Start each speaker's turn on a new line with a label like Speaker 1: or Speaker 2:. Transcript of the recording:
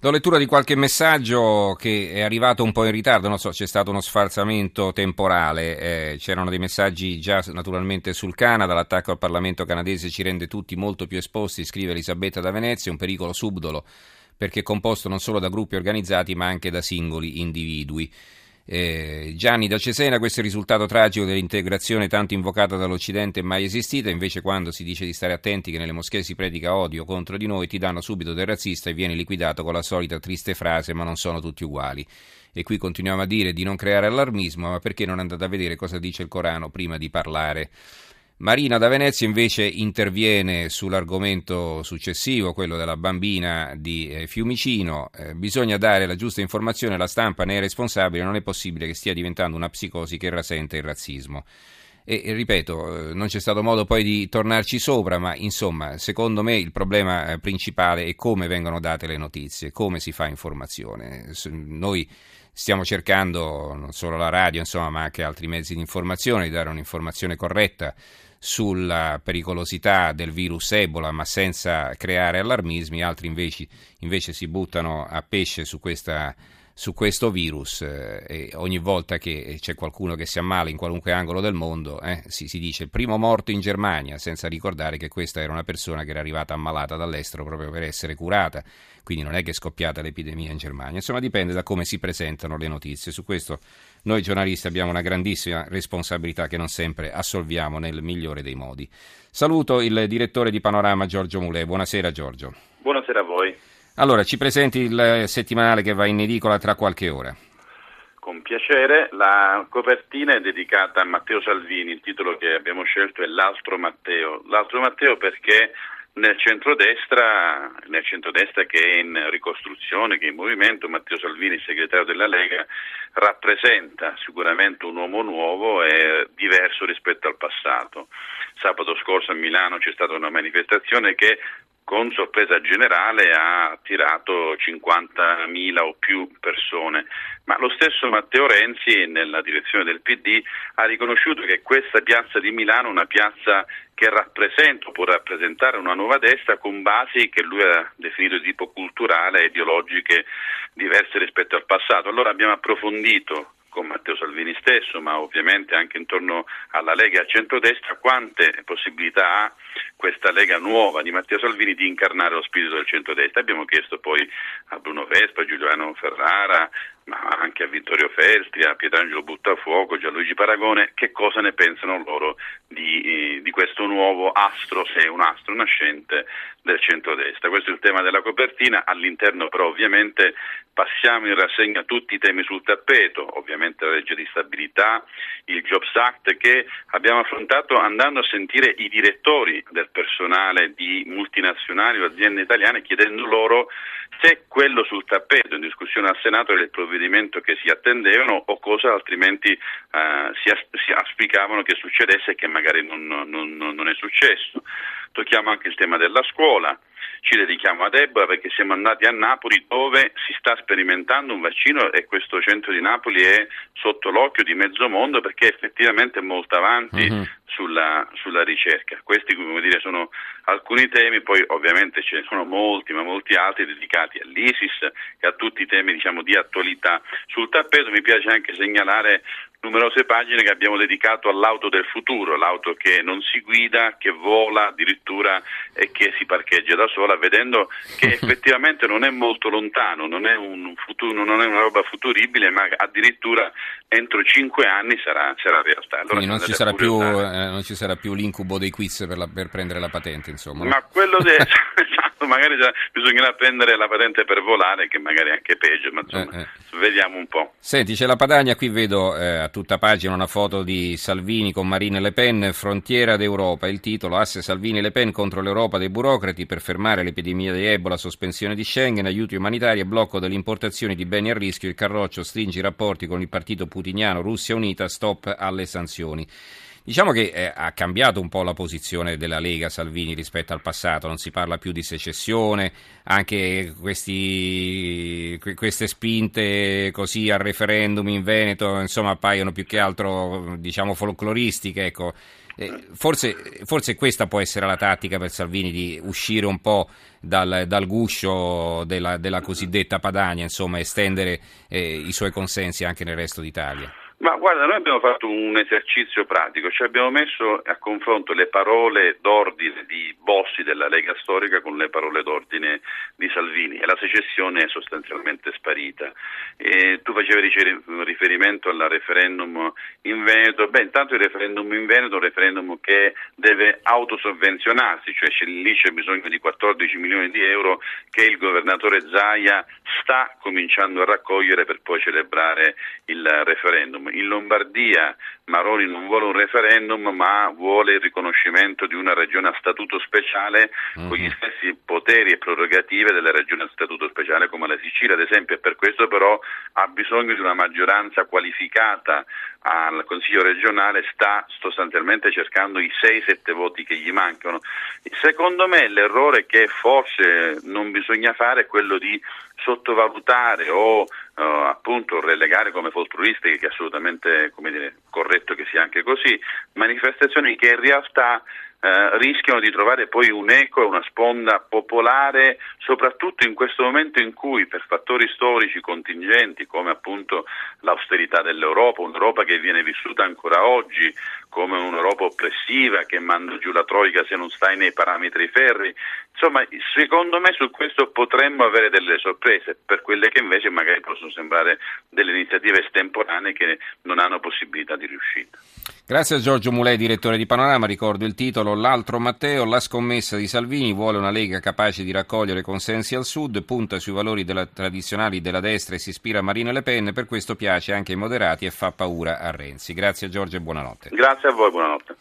Speaker 1: Do lettura di qualche messaggio che è arrivato un po' in ritardo, non so, c'è stato uno sfarzamento temporale, eh, c'erano dei messaggi già naturalmente sul Canada, l'attacco al Parlamento canadese ci rende tutti molto più esposti, scrive Elisabetta da Venezia, un pericolo subdolo perché è composto non solo da gruppi organizzati ma anche da singoli individui. Eh, Gianni da Cesena, questo è il risultato tragico dell'integrazione tanto invocata dall'Occidente e mai esistita, invece quando si dice di stare attenti che nelle moschee si predica odio contro di noi, ti danno subito del razzista e vieni liquidato con la solita triste frase ma non sono tutti uguali. E qui continuiamo a dire di non creare allarmismo, ma perché non andate a vedere cosa dice il Corano prima di parlare? Marina da Venezia invece interviene sull'argomento successivo, quello della bambina di eh, Fiumicino. Eh, bisogna dare la giusta informazione, la stampa ne è responsabile, non è possibile che stia diventando una psicosi che rasenta il razzismo. E, ripeto, eh, non c'è stato modo poi di tornarci sopra, ma insomma, secondo me il problema eh, principale è come vengono date le notizie, come si fa informazione. Noi stiamo cercando, non solo la radio, insomma, ma anche altri mezzi di informazione, di dare un'informazione corretta sulla pericolosità del virus Ebola, ma senza creare allarmismi, altri invece, invece si buttano a pesce su questa su questo virus eh, e ogni volta che c'è qualcuno che si ammala in qualunque angolo del mondo eh, si, si, dice il primo morto in Germania senza ricordare che questa era una persona che era arrivata ammalata dall'estero proprio per essere curata. Quindi non è che è scoppiata l'epidemia in Germania. Insomma dipende da come si presentano le notizie. Su questo noi giornalisti abbiamo una grandissima responsabilità che non sempre assolviamo nel migliore dei modi. Saluto il direttore di Panorama Giorgio Mulè. Buonasera Giorgio.
Speaker 2: Buonasera a voi
Speaker 1: allora, ci presenti il settimanale che va in edicola tra qualche ora.
Speaker 2: Con piacere, la copertina è dedicata a Matteo Salvini, il titolo che abbiamo scelto è L'altro Matteo. L'altro Matteo perché nel centrodestra, nel centrodestra che è in ricostruzione, che è in movimento, Matteo Salvini, segretario della Lega, rappresenta sicuramente un uomo nuovo e diverso rispetto al passato. Sabato scorso a Milano c'è stata una manifestazione che con sorpresa generale ha attirato 50.000 o più persone, ma lo stesso Matteo Renzi nella direzione del PD ha riconosciuto che questa piazza di Milano è una piazza che rappresenta può rappresentare una nuova destra con basi che lui ha definito di tipo culturale e ideologiche diverse rispetto al passato. Allora abbiamo approfondito con Matteo Salvini stesso, ma ovviamente anche intorno alla Lega e centrodestra, quante possibilità ha questa Lega nuova di Matteo Salvini di incarnare lo spirito del centrodestra. Abbiamo chiesto poi a Bruno Vespa, a Giuliano Ferrara, ma anche a Vittorio Feltri, a Pietrangelo Buttafuoco, Gianluigi Paragone, che cosa ne pensano loro di, eh, di questo nuovo astro, se è un astro nascente del centrodestra. Questo è il tema della copertina, all'interno però ovviamente passiamo in rassegna tutti i temi sul tappeto, ovviamente la legge di stabilità, il Jobs Act che abbiamo affrontato andando a sentire i direttori del personale di multinazionali o aziende italiane chiedendo loro se quello sul tappeto in discussione al Senato era il provvedimento che si attendevano o cosa altrimenti eh, si, si, auspicavano che succedesse e che magari non, non, non è successo. Tocchiamo anche il tema della scuola, ci dedichiamo a Deborah perché siamo andati a Napoli dove si sta sperimentando un vaccino e questo centro di Napoli è sotto l'occhio di mezzo mondo perché effettivamente è molto avanti mm-hmm. sulla, sulla, ricerca. Questi dire, sono alcuni temi, poi ovviamente ce ne sono molti, ma molti altri dedicati all'ISIS e a tutti i temi diciamo, di attualità. Sul tappeto mi piace anche segnalare numerose pagine che abbiamo dedicato all'auto del futuro, l'auto che non si guida, che vola addirittura e che si parcheggia da sola, vedendo che effettivamente non è molto lontano, non è, un futuro, non è una roba futuribile, ma addirittura entro cinque anni sarà, sarà realtà.
Speaker 1: Allora Quindi non ci, più, eh, non ci, sarà più, l'incubo dei quiz per, la, per prendere la patente, insomma.
Speaker 2: Ma quello de... magari bisognerà prendere la patente per volare, che magari è anche peggio, ma insomma, eh, eh. vediamo un po'.
Speaker 1: Senti, c'è la Padania, qui vedo eh, a tutta pagina una foto di Salvini con Marine Le Pen, frontiera d'Europa, il titolo Asse Salvini Le Pen contro l'Europa dei burocrati per fermare l'epidemia di Ebola, sospensione di Schengen, aiuti umanitari e blocco delle importazioni di beni a rischio, il Carroccio stringe i rapporti con il partito putiniano Russia Unita, stop alle sanzioni. Diciamo che eh, ha cambiato un po' la posizione della Lega Salvini rispetto al passato, non si parla più di secessione, anche questi, queste spinte così al referendum in Veneto insomma appaiono più che altro diciamo folcloristiche. Ecco. Eh, forse, forse, questa può essere la tattica per Salvini di uscire un po' dal, dal guscio della, della, cosiddetta Padania, insomma, estendere eh, i suoi consensi anche nel resto d'Italia.
Speaker 2: Ma guarda, noi abbiamo fatto un esercizio pratico, cioè abbiamo messo a confronto le parole d'ordine di Bossi della Lega Storica con le parole d'ordine di Salvini e la secessione è sostanzialmente sparita. E tu facevi riferimento al referendum in Veneto, beh intanto il referendum in Veneto è un referendum che deve autosovvenzionarsi, cioè lì c'è bisogno di 14 milioni di euro che il governatore Zaia sta cominciando a raccogliere per poi celebrare il referendum in Lombardia Maroni non vuole un referendum ma vuole il riconoscimento di una regione a statuto speciale mm-hmm. con gli mhm. stessi poteri e prerogative delle regioni a statuto speciale come la Sicilia ad esempio e per questo però ha bisogno di una maggioranza qualificata al Consiglio regionale sta sostanzialmente cercando i 6-7 voti che gli mancano. Secondo me l'errore che forse non bisogna fare è quello di sottovalutare o uh, appunto relegare come folcloristiche, che assolutamente dire, corretto che sia anche così, manifestazioni che in realtà eh, rischiano di trovare poi un eco e una sponda popolare, soprattutto in questo momento in cui per fattori storici contingenti come appunto l'austerità dell'Europa, un'Europa che viene vissuta ancora oggi come un'Europa oppressiva che manda giù la Troica se non stai nei parametri ferri, insomma secondo me su questo potremmo avere delle sorprese per quelle che invece magari possono sembrare delle iniziative estemporanee che non hanno possibilità di riuscita.
Speaker 1: Grazie a Giorgio Mulei, direttore di Panorama. Ricordo il titolo L'altro Matteo, la scommessa di Salvini vuole una Lega capace di raccogliere consensi al Sud, punta sui valori della, tradizionali della destra e si ispira a Marine Le Pen, per questo piace anche ai moderati e fa paura a Renzi. Grazie a Giorgio e buonanotte.
Speaker 2: Grazie a voi, buonanotte.